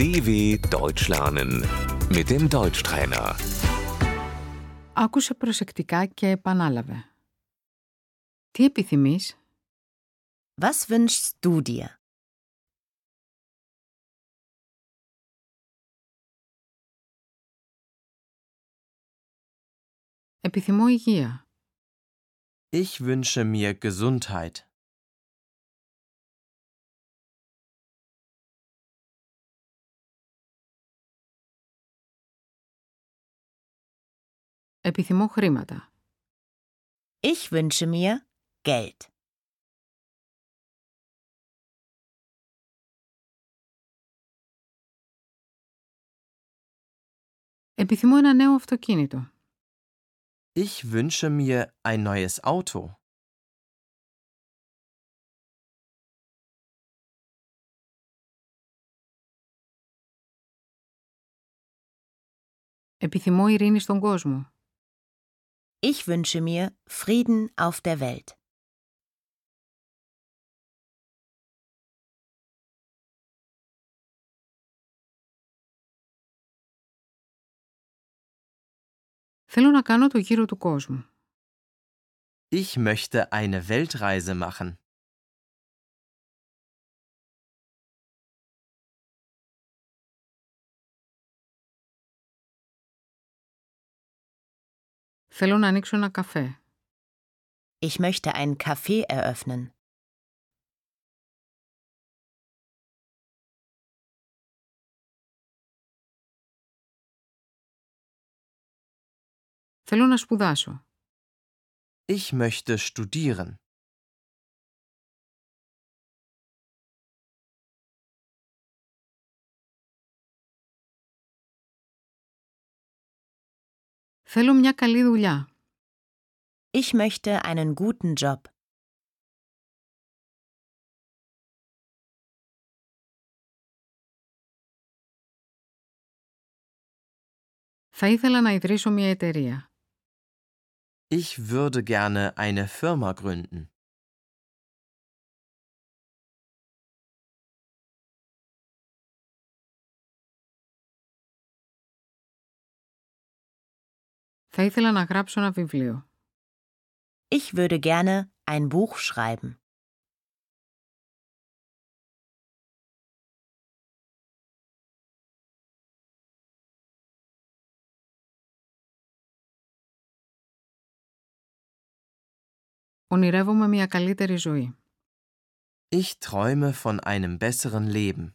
DW Deutsch lernen mit dem Deutschtrainer. Άκουσε προσεκτικά και επανάλαβε. Τι επιθυμείς? Was wünschst du dir? Επιθυμώ υγεία. Ich wünsche mir Gesundheit. Επιθυμώ χρήματα. Ich wünsche mir Geld. Επιθυμώ ένα νέο αυτοκίνητο. Ich wünsche mir ein neues Auto. Επιθυμώ ειρήνη στον κόσμο. Ich wünsche mir Frieden auf der Welt. Θέλω να κάνω το γύρο του κόσμου. Ich möchte eine Weltreise machen. Θέλω να ανοίξω ένα καφέ. Ich möchte ein Café eröffnen. Θέλω να σπουδάσω. Ich möchte studieren. Θέλω μια καλή δουλειά. Ich möchte einen guten Job. Θα ήθελα να ιδρύσω μια εταιρεία. Ich würde gerne eine Firma gründen. Θα ήθελα να γράψω ένα βιβλίο. Ich würde gerne ein Buch schreiben. Ονειρεύομαι μια καλύτερη ζωή. Ich träume von einem besseren Leben.